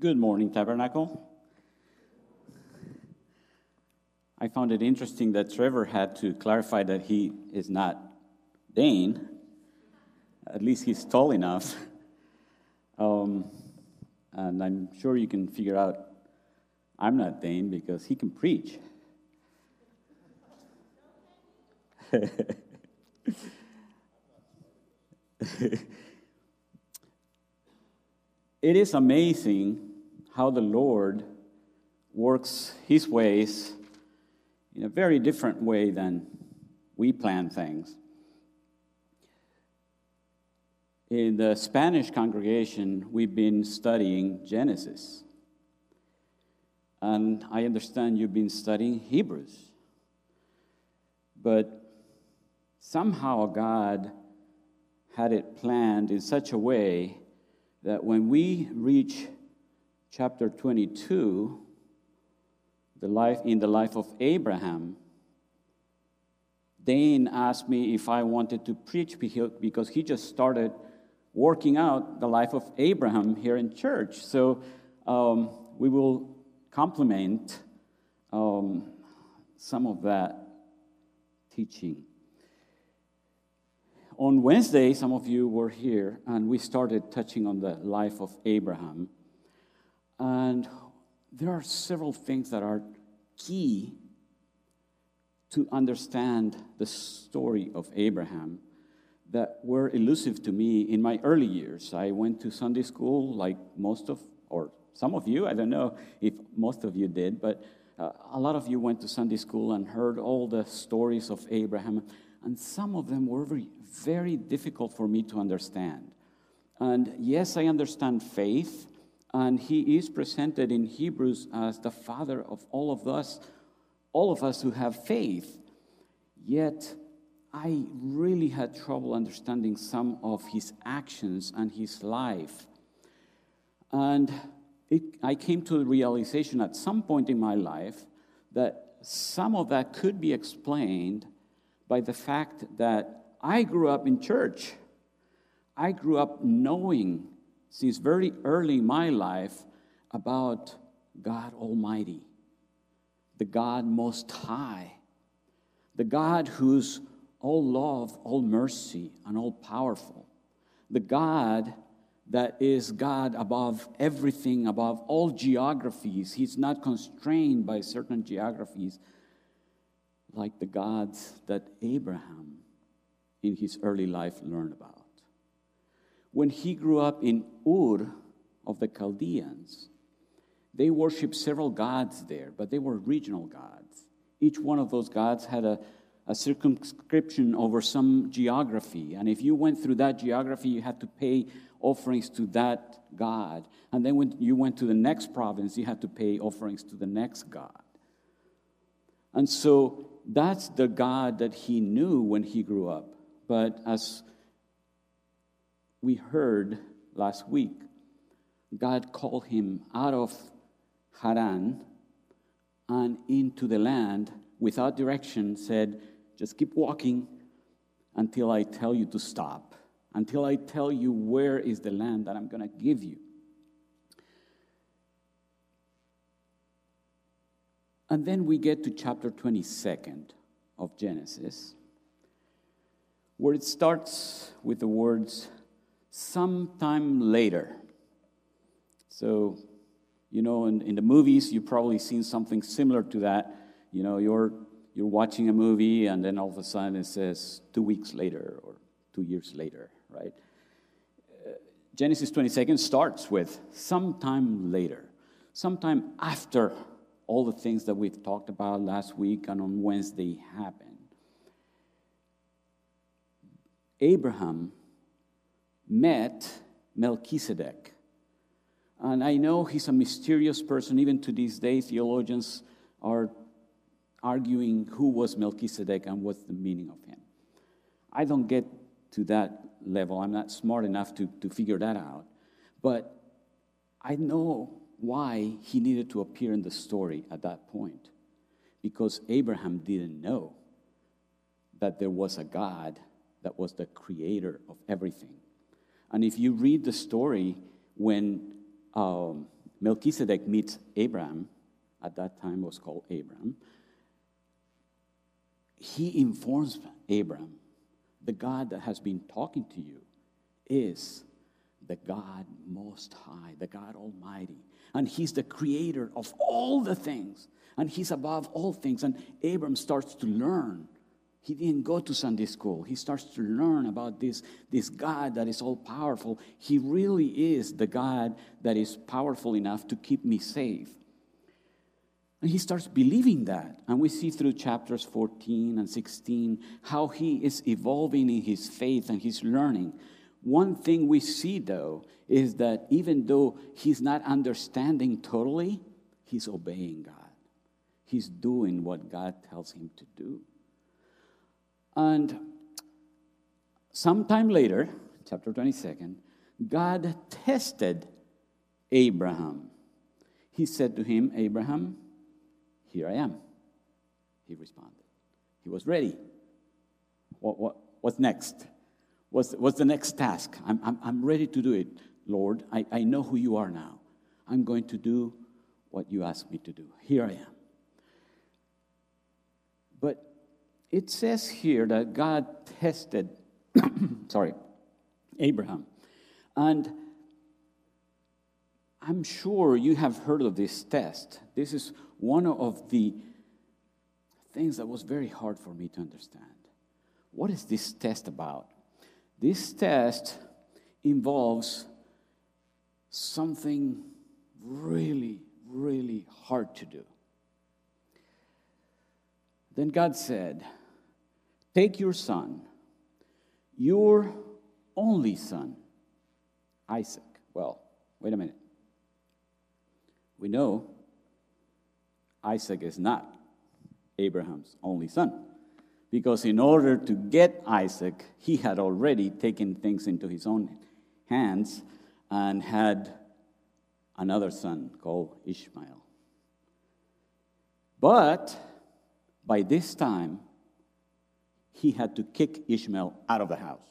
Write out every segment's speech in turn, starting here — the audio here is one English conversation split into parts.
Good morning, Tabernacle. I found it interesting that Trevor had to clarify that he is not Dane. At least he's tall enough. Um, and I'm sure you can figure out I'm not Dane because he can preach. it is amazing how the Lord works his ways in a very different way than we plan things. In the Spanish congregation, we've been studying Genesis. And I understand you've been studying Hebrews. But somehow God had it planned in such a way that when we reach chapter 22, the life in the life of Abraham, Dane asked me if I wanted to preach because he just started working out the life of Abraham here in church. So um, we will complement um, some of that teaching on Wednesday, some of you were here, and we started touching on the life of Abraham. And there are several things that are key to understand the story of Abraham that were elusive to me in my early years. I went to Sunday school like most of, or some of you, I don't know if most of you did, but uh, a lot of you went to Sunday school and heard all the stories of Abraham, and some of them were very, very difficult for me to understand. And yes, I understand faith, and he is presented in Hebrews as the father of all of us, all of us who have faith. Yet, I really had trouble understanding some of his actions and his life. And it, I came to the realization at some point in my life that some of that could be explained by the fact that I grew up in church. I grew up knowing since very early in my life about God Almighty, the God Most High, the God who's all love, all mercy, and all powerful, the God that is God above everything, above all geographies. He's not constrained by certain geographies like the gods that Abraham in his early life learned about. When he grew up in Ur of the Chaldeans, they worshiped several gods there, but they were regional gods. Each one of those gods had a, a circumscription over some geography. And if you went through that geography, you had to pay offerings to that God. And then when you went to the next province, you had to pay offerings to the next God. And so that's the God that he knew when he grew up. But as we heard last week, God called him out of Haran and into the land without direction, said, Just keep walking until I tell you to stop, until I tell you where is the land that I'm going to give you. And then we get to chapter 22nd of Genesis where it starts with the words, sometime later. So, you know, in, in the movies, you've probably seen something similar to that. You know, you're, you're watching a movie, and then all of a sudden it says two weeks later or two years later, right? Uh, Genesis 22nd starts with sometime later, sometime after all the things that we've talked about last week and on Wednesday happened. Abraham met Melchizedek. And I know he's a mysterious person. Even to this day, theologians are arguing who was Melchizedek and what's the meaning of him. I don't get to that level. I'm not smart enough to, to figure that out. But I know why he needed to appear in the story at that point. Because Abraham didn't know that there was a God that was the creator of everything. And if you read the story, when um, Melchizedek meets Abraham, at that time was called Abram, he informs Abraham, the God that has been talking to you is the God Most High, the God Almighty. And He's the creator of all the things, and He's above all things. And Abram starts to learn. He didn't go to Sunday school. He starts to learn about this, this God that is all powerful. He really is the God that is powerful enough to keep me safe. And he starts believing that. And we see through chapters 14 and 16 how he is evolving in his faith and his learning. One thing we see, though, is that even though he's not understanding totally, he's obeying God. He's doing what God tells him to do. And sometime later, chapter 22, God tested Abraham. He said to him, Abraham, here I am. He responded. He was ready. What, what, what's next? What's, what's the next task? I'm, I'm, I'm ready to do it, Lord. I, I know who you are now. I'm going to do what you asked me to do. Here I am. But it says here that God tested, sorry, Abraham. And I'm sure you have heard of this test. This is one of the things that was very hard for me to understand. What is this test about? This test involves something really, really hard to do. Then God said, Take your son, your only son, Isaac. Well, wait a minute. We know Isaac is not Abraham's only son. Because in order to get Isaac, he had already taken things into his own hands and had another son called Ishmael. But by this time, he had to kick Ishmael out of the house.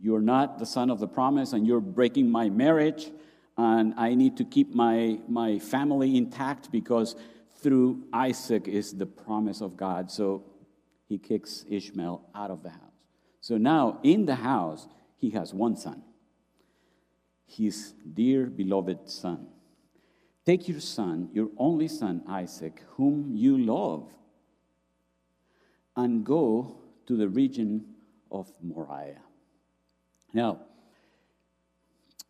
You're not the son of the promise, and you're breaking my marriage and I need to keep my, my family intact because through Isaac is the promise of God. So he kicks Ishmael out of the house. So now in the house, he has one son, his dear beloved son. Take your son, your only son, Isaac, whom you love, and go to the region of Moriah. Now,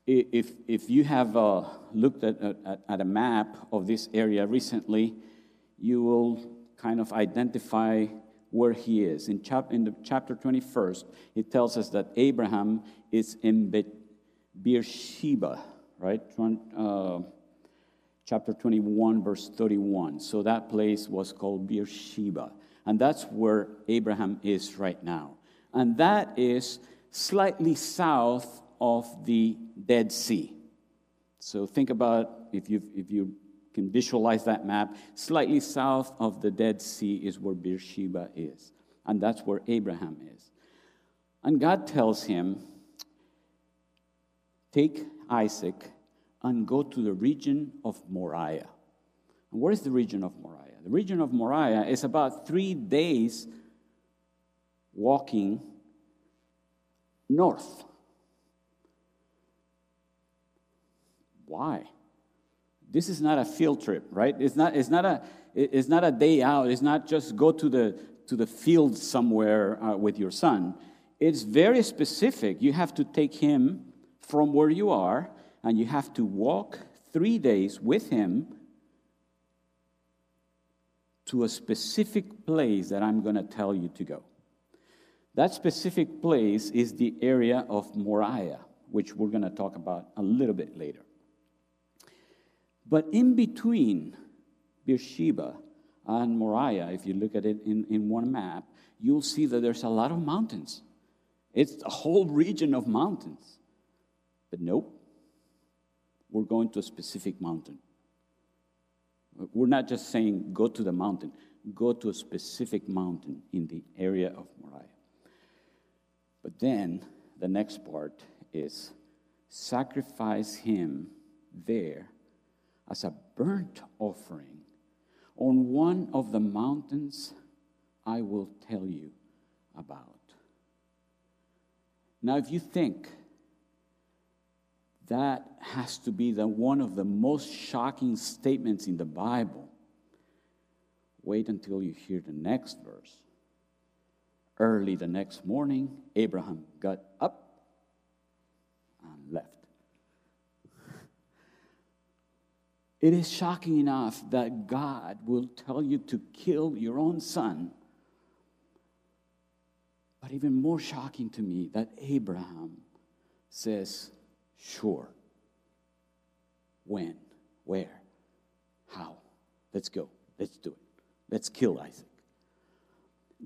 if, if you have uh, looked at, at, at, a map of this area recently, you will kind of identify where he is. In, chap, in the chapter 21st, it tells us that Abraham is in Be- Beersheba, right? Uh, chapter 21, verse 31. So that place was called Beersheba. And that's where Abraham is right now. And that is slightly south of the Dead Sea. So think about if you if you can visualize that map, slightly south of the Dead Sea is where Beersheba is, and that's where Abraham is. And God tells him, "Take Isaac and go to the region of Moriah." And where is the region of Moriah? The region of Moriah is about three days walking north Why? This is not a field trip, right? It's not, it's not, a, it's not a day out. It's not just go to the, to the field somewhere uh, with your son. It's very specific. You have to take him from where you are, and you have to walk three days with him to a specific place that I'm going to tell you to go. That specific place is the area of Moriah, which we're going to talk about a little bit later. But in between Beersheba and Moriah, if you look at it in, in one map, you'll see that there's a lot of mountains. It's a whole region of mountains. But nope, we're going to a specific mountain. We're not just saying go to the mountain, go to a specific mountain in the area of Moriah. But then the next part is sacrifice him there as a burnt offering on one of the mountains I will tell you about. Now, if you think that has to be the one of the most shocking statements in the Bible, wait until you hear the next verse. Early the next morning, Abraham got up and left. It is shocking enough that God will tell you to kill your own son. But even more shocking to me that Abraham says, Sure. When? Where? How? Let's go. Let's do it. Let's kill Isaac.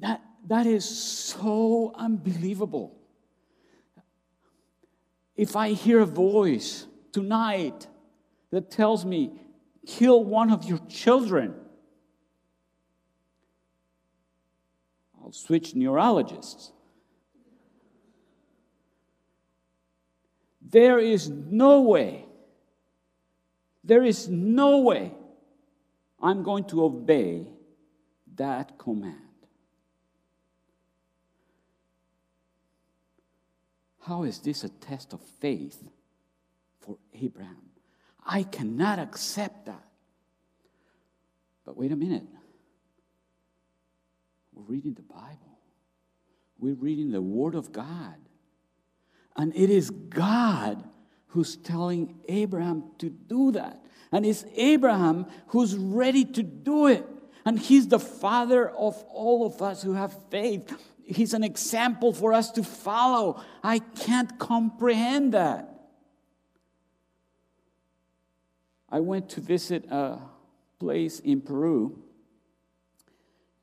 That, that is so unbelievable. If I hear a voice tonight that tells me, kill one of your children, I'll switch neurologists. There is no way, there is no way I'm going to obey that command. How is this a test of faith for Abraham? I cannot accept that. But wait a minute. We're reading the Bible, we're reading the Word of God. And it is God who's telling Abraham to do that. And it's Abraham who's ready to do it. And he's the father of all of us who have faith. He's an example for us to follow. I can't comprehend that. I went to visit a place in Peru.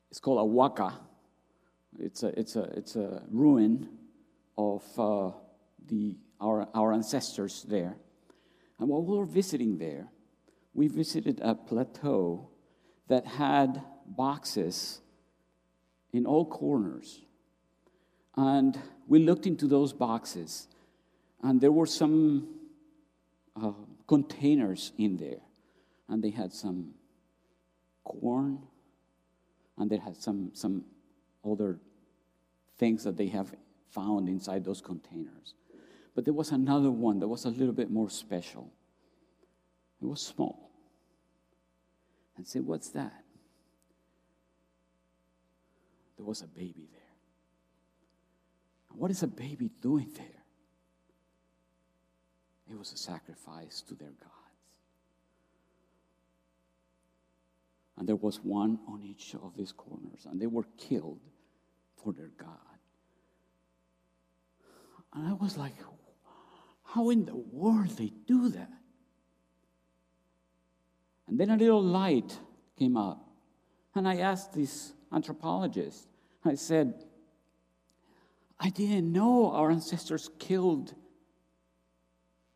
It's called Huaca. It's a, it's a, it's a ruin of uh, the, our, our ancestors there. And while we were visiting there, we visited a plateau that had boxes in all corners. And we looked into those boxes, and there were some uh, containers in there. And they had some corn, and they had some, some other things that they have found inside those containers. But there was another one that was a little bit more special. It was small. And say, What's that? There was a baby there. What is a baby doing there? It was a sacrifice to their gods. And there was one on each of these corners, and they were killed for their God. And I was like, how in the world they do that? And then a little light came up. And I asked this anthropologist, I said, I didn't know our ancestors killed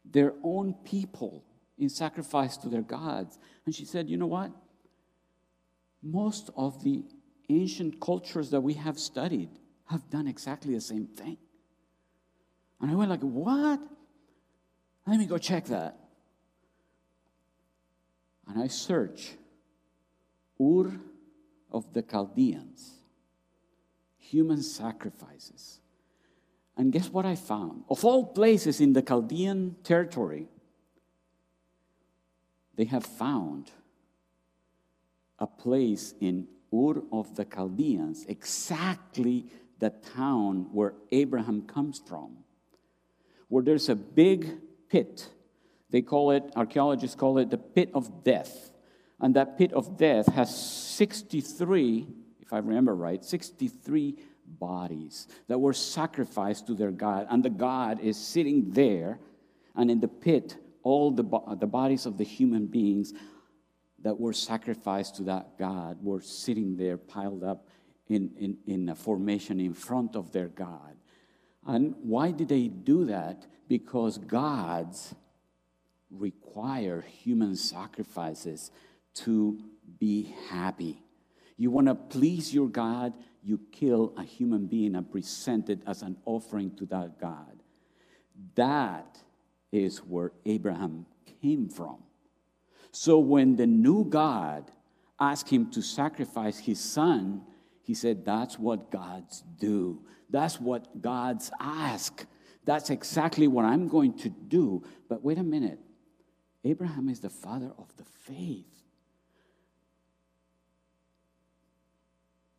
their own people in sacrifice to their gods. And she said, You know what? Most of the ancient cultures that we have studied have done exactly the same thing. And I went like, What? Let me go check that. And I search Ur of the Chaldeans, human sacrifices. And guess what I found? Of all places in the Chaldean territory, they have found a place in Ur of the Chaldeans, exactly the town where Abraham comes from, where there's a big pit. They call it, archaeologists call it the pit of death. And that pit of death has 63, if I remember right, 63 bodies that were sacrificed to their God. And the God is sitting there, and in the pit, all the, the bodies of the human beings that were sacrificed to that God were sitting there piled up in, in, in a formation in front of their God. And why did they do that? Because gods require human sacrifices to be happy. You want to please your God, you kill a human being and present it as an offering to that God. That is where Abraham came from. So when the new God asked him to sacrifice his son, he said, That's what gods do. That's what gods ask. That's exactly what I'm going to do. But wait a minute Abraham is the father of the faith.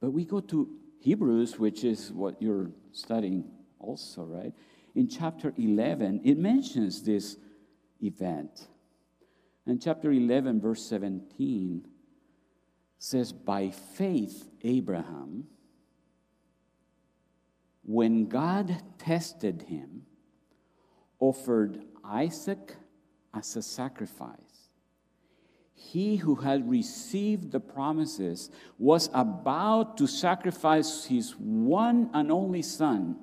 But we go to Hebrews, which is what you're studying also, right? In chapter 11, it mentions this event. And chapter 11, verse 17 says, By faith, Abraham, when God tested him, offered Isaac as a sacrifice. He who had received the promises was about to sacrifice his one and only son,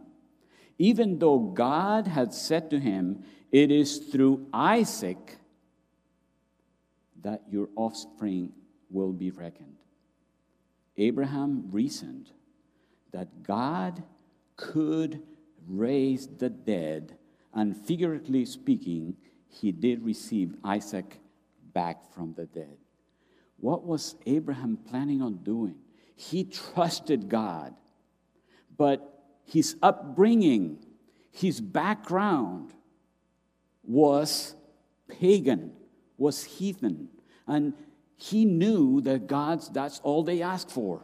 even though God had said to him, It is through Isaac that your offspring will be reckoned. Abraham reasoned that God could raise the dead, and figuratively speaking, he did receive Isaac back from the dead. What was Abraham planning on doing? He trusted God, but his upbringing, his background was pagan, was heathen, and he knew that God's that's all they asked for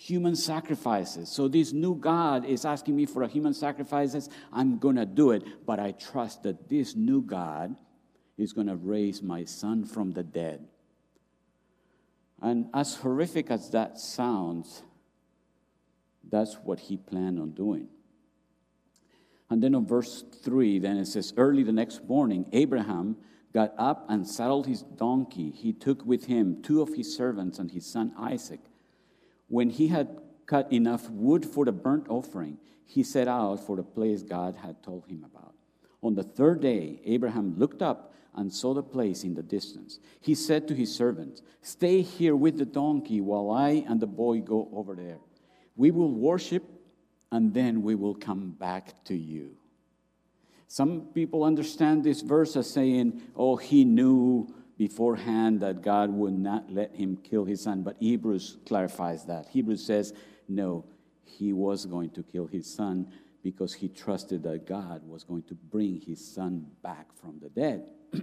human sacrifices. So this new God is asking me for a human sacrifices. I'm going to do it, but I trust that this new God is going to raise my son from the dead. And as horrific as that sounds, that's what he planned on doing. And then on verse 3, then it says, Early the next morning, Abraham got up and saddled his donkey. He took with him two of his servants and his son Isaac. When he had cut enough wood for the burnt offering, he set out for the place God had told him about. On the third day, Abraham looked up and saw the place in the distance. He said to his servants, Stay here with the donkey while I and the boy go over there. We will worship and then we will come back to you. Some people understand this verse as saying, Oh, he knew beforehand that God would not let him kill his son. But Hebrews clarifies that. Hebrews says, no, he was going to kill his son because he trusted that God was going to bring his son back from the dead.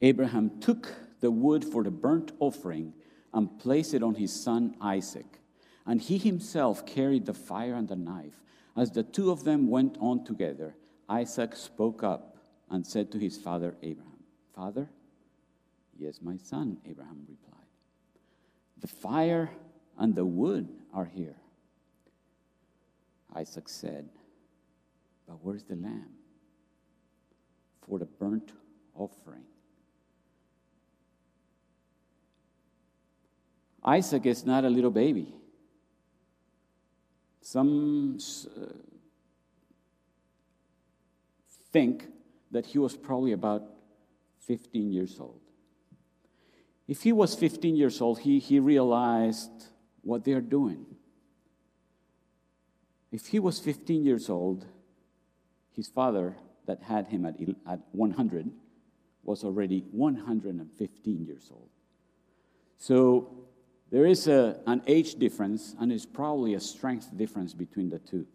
Abraham took the wood for the burnt offering and placed it on his son Isaac. And he himself carried the fire and the knife. As the two of them went on together, Isaac spoke up and said to his father Abraham, Father? Yes, my son, Abraham replied. The fire and the wood are here. Isaac said, But where's the lamb for the burnt offering? Isaac is not a little baby. Some uh, think that he was probably about 15 years old. If he was 15 years old, he, he realized what they're doing. If he was 15 years old, his father, that had him at, at 100, was already 115 years old. So there is a, an age difference, and it's probably a strength difference between the two.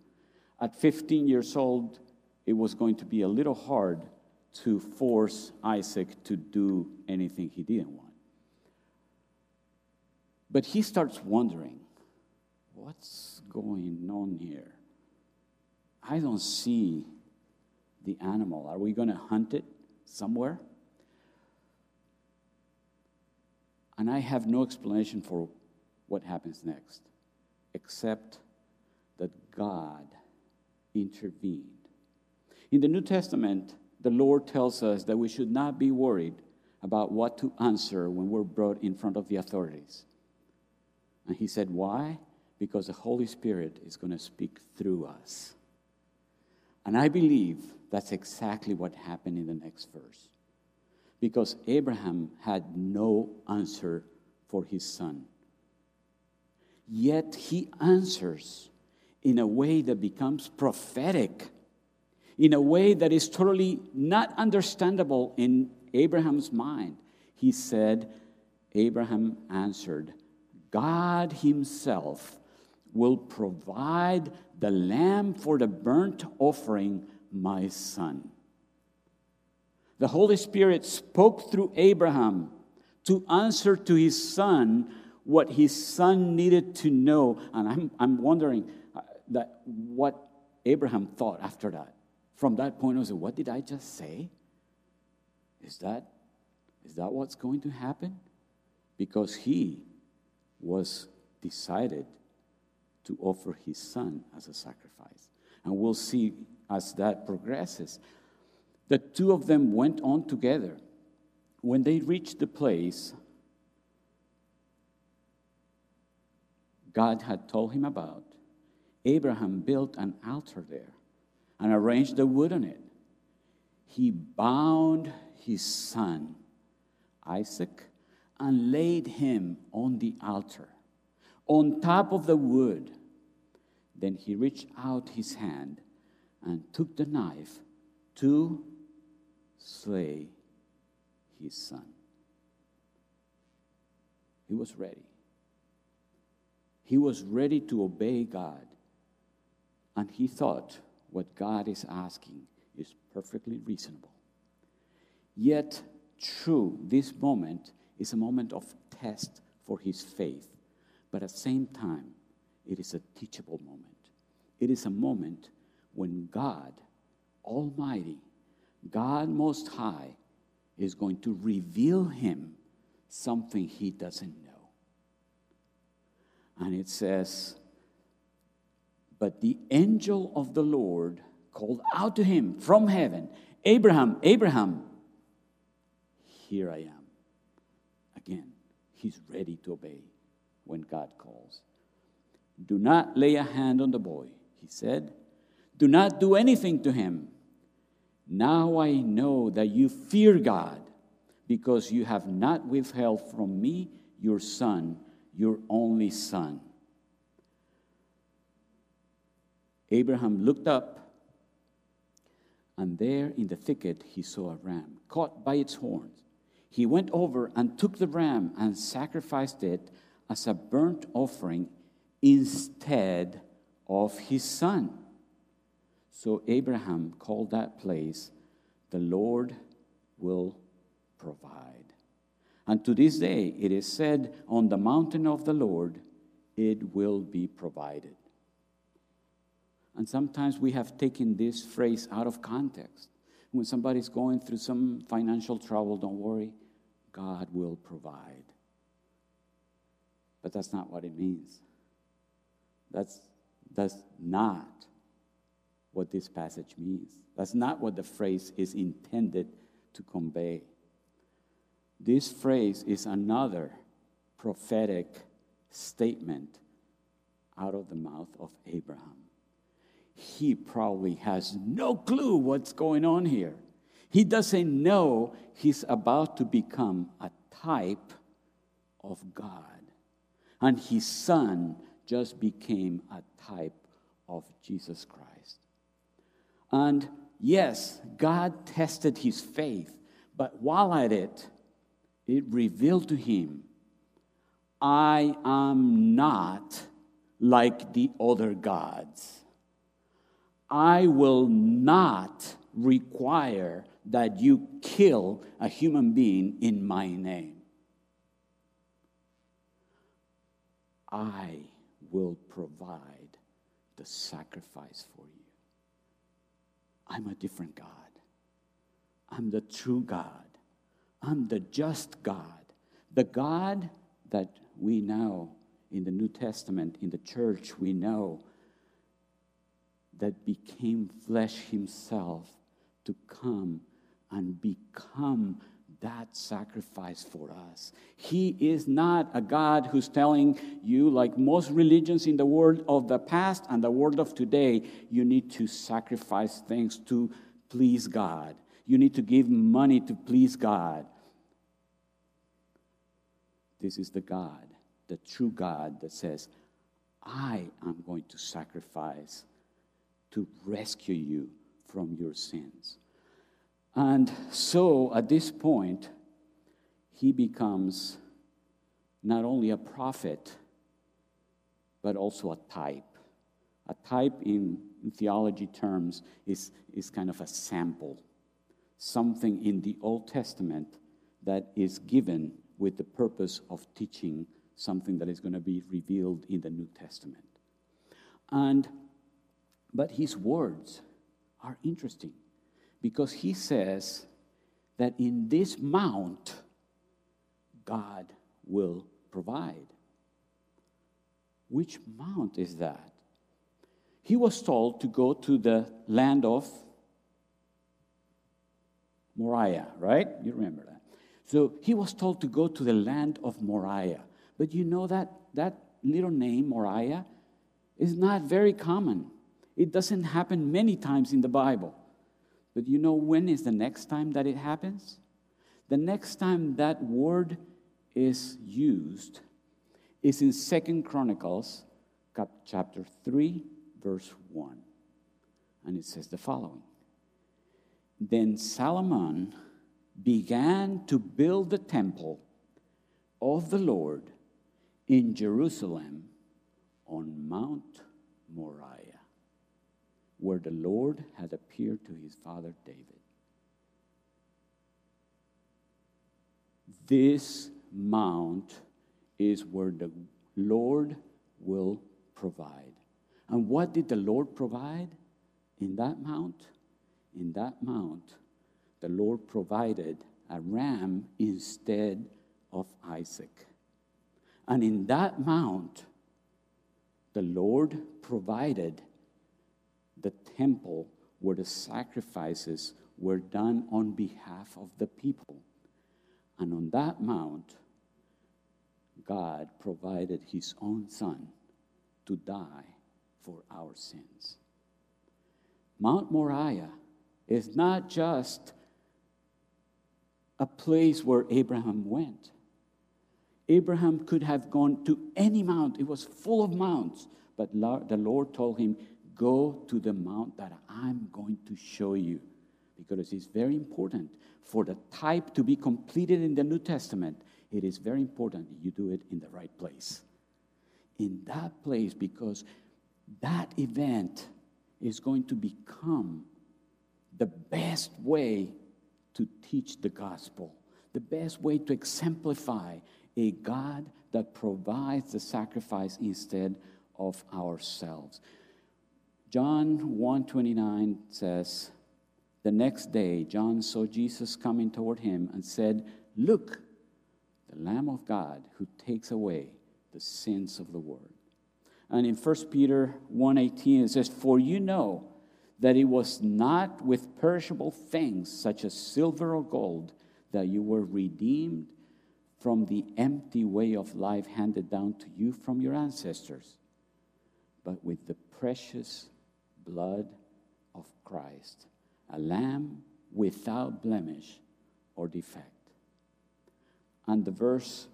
At 15 years old, it was going to be a little hard to force Isaac to do anything he didn't want. But he starts wondering what's going on here? I don't see the animal. Are we going to hunt it somewhere? And I have no explanation for what happens next, except that God intervened in the New Testament, the Lord tells us that we should not be worried about what to answer when we're brought in front of the authorities. And he said, Why? Because the Holy Spirit is going to speak through us. And I believe that's exactly what happened in the next verse. Because Abraham had no answer for his son. Yet he answers in a way that becomes prophetic in a way that is totally not understandable in Abraham's mind. He said, Abraham answered, God Himself will provide the lamb for the burnt offering, my son. The Holy Spirit spoke through Abraham to answer to his son what his son needed to know. And I'm, I'm wondering uh, that what Abraham thought after that. From that point on, what did I just say? Is that, is that what's going to happen? Because he was decided to offer his son as a sacrifice. And we'll see as that progresses. The two of them went on together. When they reached the place God had told him about, Abraham built an altar there and arranged the wood on it. He bound his son, Isaac, and laid him on the altar, on top of the wood. Then he reached out his hand and took the knife to slay his son. He was ready. He was ready to obey God. And he thought what God is asking is perfectly reasonable. Yet, true, this moment is a moment of test for his faith. But at the same time, it is a teachable moment. It is a moment when God Almighty God Most High is going to reveal him something he doesn't know. And it says, But the angel of the Lord called out to him from heaven, Abraham, Abraham, here I am. Again, he's ready to obey when God calls. Do not lay a hand on the boy, he said. Do not do anything to him. Now I know that you fear God because you have not withheld from me your son, your only son. Abraham looked up, and there in the thicket he saw a ram caught by its horns. He went over and took the ram and sacrificed it as a burnt offering instead of his son. So Abraham called that place, The Lord will provide. And to this day, it is said, On the mountain of the Lord, it will be provided. And sometimes we have taken this phrase out of context. When somebody's going through some financial trouble, don't worry, God will provide. But that's not what it means. That's, that's not what this passage means. That's not what the phrase is intended to convey. This phrase is another prophetic statement out of the mouth of Abraham. He probably has no clue what's going on here. He doesn't know he's about to become a type of God. And his son just became a type of Jesus Christ. And yes, God tested his faith, but while at it, it revealed to him, I am not like the other gods. I will not require that you kill a human being in my name. I will provide the sacrifice for you. I'm a different God. I'm the true God. I'm the just God. The God that we know in the New Testament, in the church, we know that became flesh himself to come and become that sacrifice for us. He is not a God who's telling you, like most religions in the world of the past and the world of today, you need to sacrifice things to please God. You need to give money to please God. This is the God, the true God, that says, I am going to sacrifice to rescue you from your sins. And so at this point, he becomes not only a prophet, but also a type. A type in, in theology terms is, is kind of a sample, something in the Old Testament that is given with the purpose of teaching something that is going to be revealed in the New Testament. And but his words are interesting because he says that in this mount God will provide. Which mount is that? He was told to go to the land of Moriah, right? You remember that. So he was told to go to the land of Moriah. But you know that that little name, Moriah, is not very common. It doesn't happen many times in the Bible. But you know when is the next time that it happens? The next time that word is used is in Second Chronicles chapter 3 verse 1. And it says the following. Then Solomon began to build the temple of the Lord in Jerusalem on Mount Moriah, where the Lord had appeared to his father David. This mount is where the Lord will provide. And what did the Lord provide in that mount? In that mount, the Lord provided a ram instead of Isaac. And in that mount, the Lord provided the temple where the sacrifices were done on behalf of the people. And on that mount, God provided his own son to die for our sins. Mount Moriah is not just a place where Abraham went. Abraham could have gone to any mount, it was full of mounts. But the Lord told him, Go to the mount that I'm going to show you. Because it's very important for the type to be completed in the New Testament. It is very important you do it in the right place. In that place, because that event is going to become the best way to teach the gospel, the best way to exemplify a God that provides the sacrifice instead of ourselves. John 1:29 says, "The next day John saw Jesus coming toward him and said, "Look, the Lamb of God who takes away the sins of the world." And in 1 Peter 1:18 it says, "For you know that it was not with perishable things such as silver or gold that you were redeemed from the empty way of life handed down to you from your ancestors, but with the precious blood of Christ, a lamb without blemish or defect. And the verse,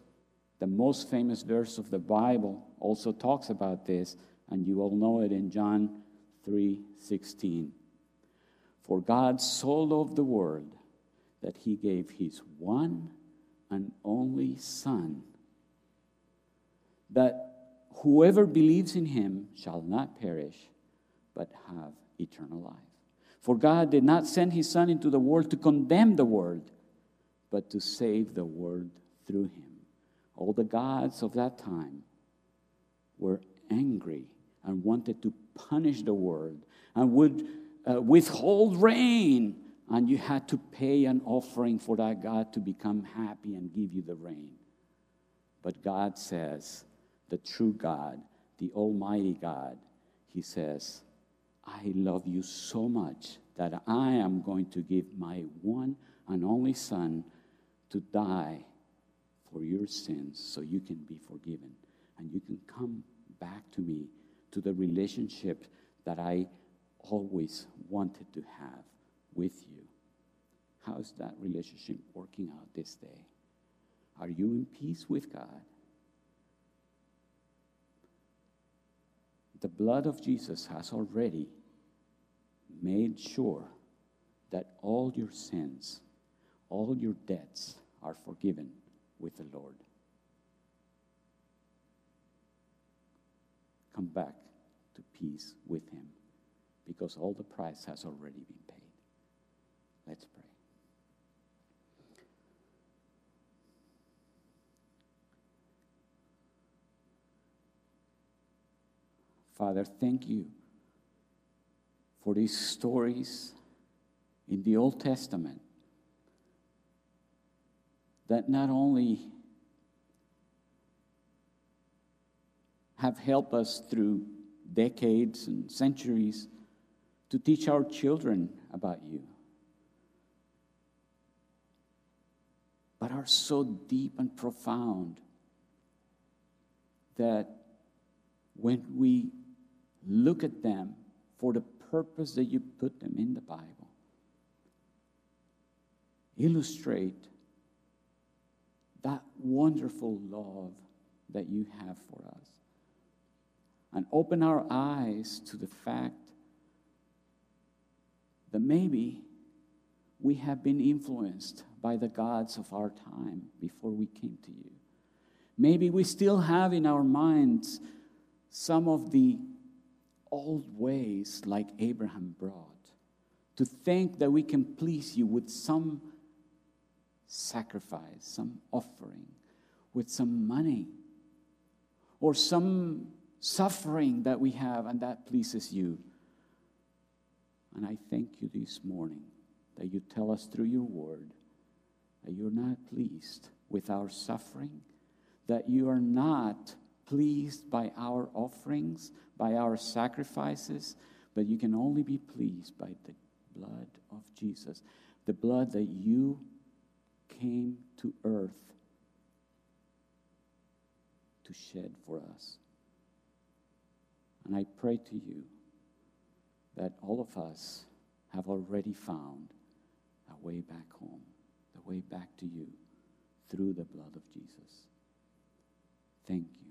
the most famous verse of the Bible, also talks about this, and you all know it in John 3:16. For God so loved the world that he gave his one and only son that whoever believes in him shall not perish but have eternal life. For God did not send his son into the world to condemn the world but to save the world through him. All the gods of that time were angry and wanted to punish the world and would uh, withhold rain. And you had to pay an offering for that God to become happy and give you the rain. But God says, the true God, the Almighty God, He says, I love you so much that I am going to give my one and only Son to die for your sins so you can be forgiven and you can come back to me to the relationship that I always wanted to have with you. How's that relationship working out this day? Are you in peace with God? The blood of Jesus has already made sure that all your sins, all your debts are forgiven with the Lord. Come back to peace with Him because all the price has already been paid. Let's pray. Father, thank you for these stories in the Old Testament that not only have helped us through decades and centuries to teach our children about you, but are so deep and profound that when we look at them for the purpose that you put them in the Bible, illustrate that wonderful love that you have for us. And open our eyes to the fact that maybe we have been influenced by the gods of our time before we came to you. Maybe we still have in our minds some of the old ways like Abraham brought, to think that we can please you with some sacrifice, some offering, with some money, or some suffering that we have and that pleases you. And I thank you this morning that you tell us through your word that you're not pleased with our suffering, that you are not pleased by our offerings, by our sacrifices, but you can only be pleased by the blood of Jesus, the blood that you came to earth to shed for us. And I pray to you that all of us have already found a way back home, the way back to you through the blood of Jesus. Thank you.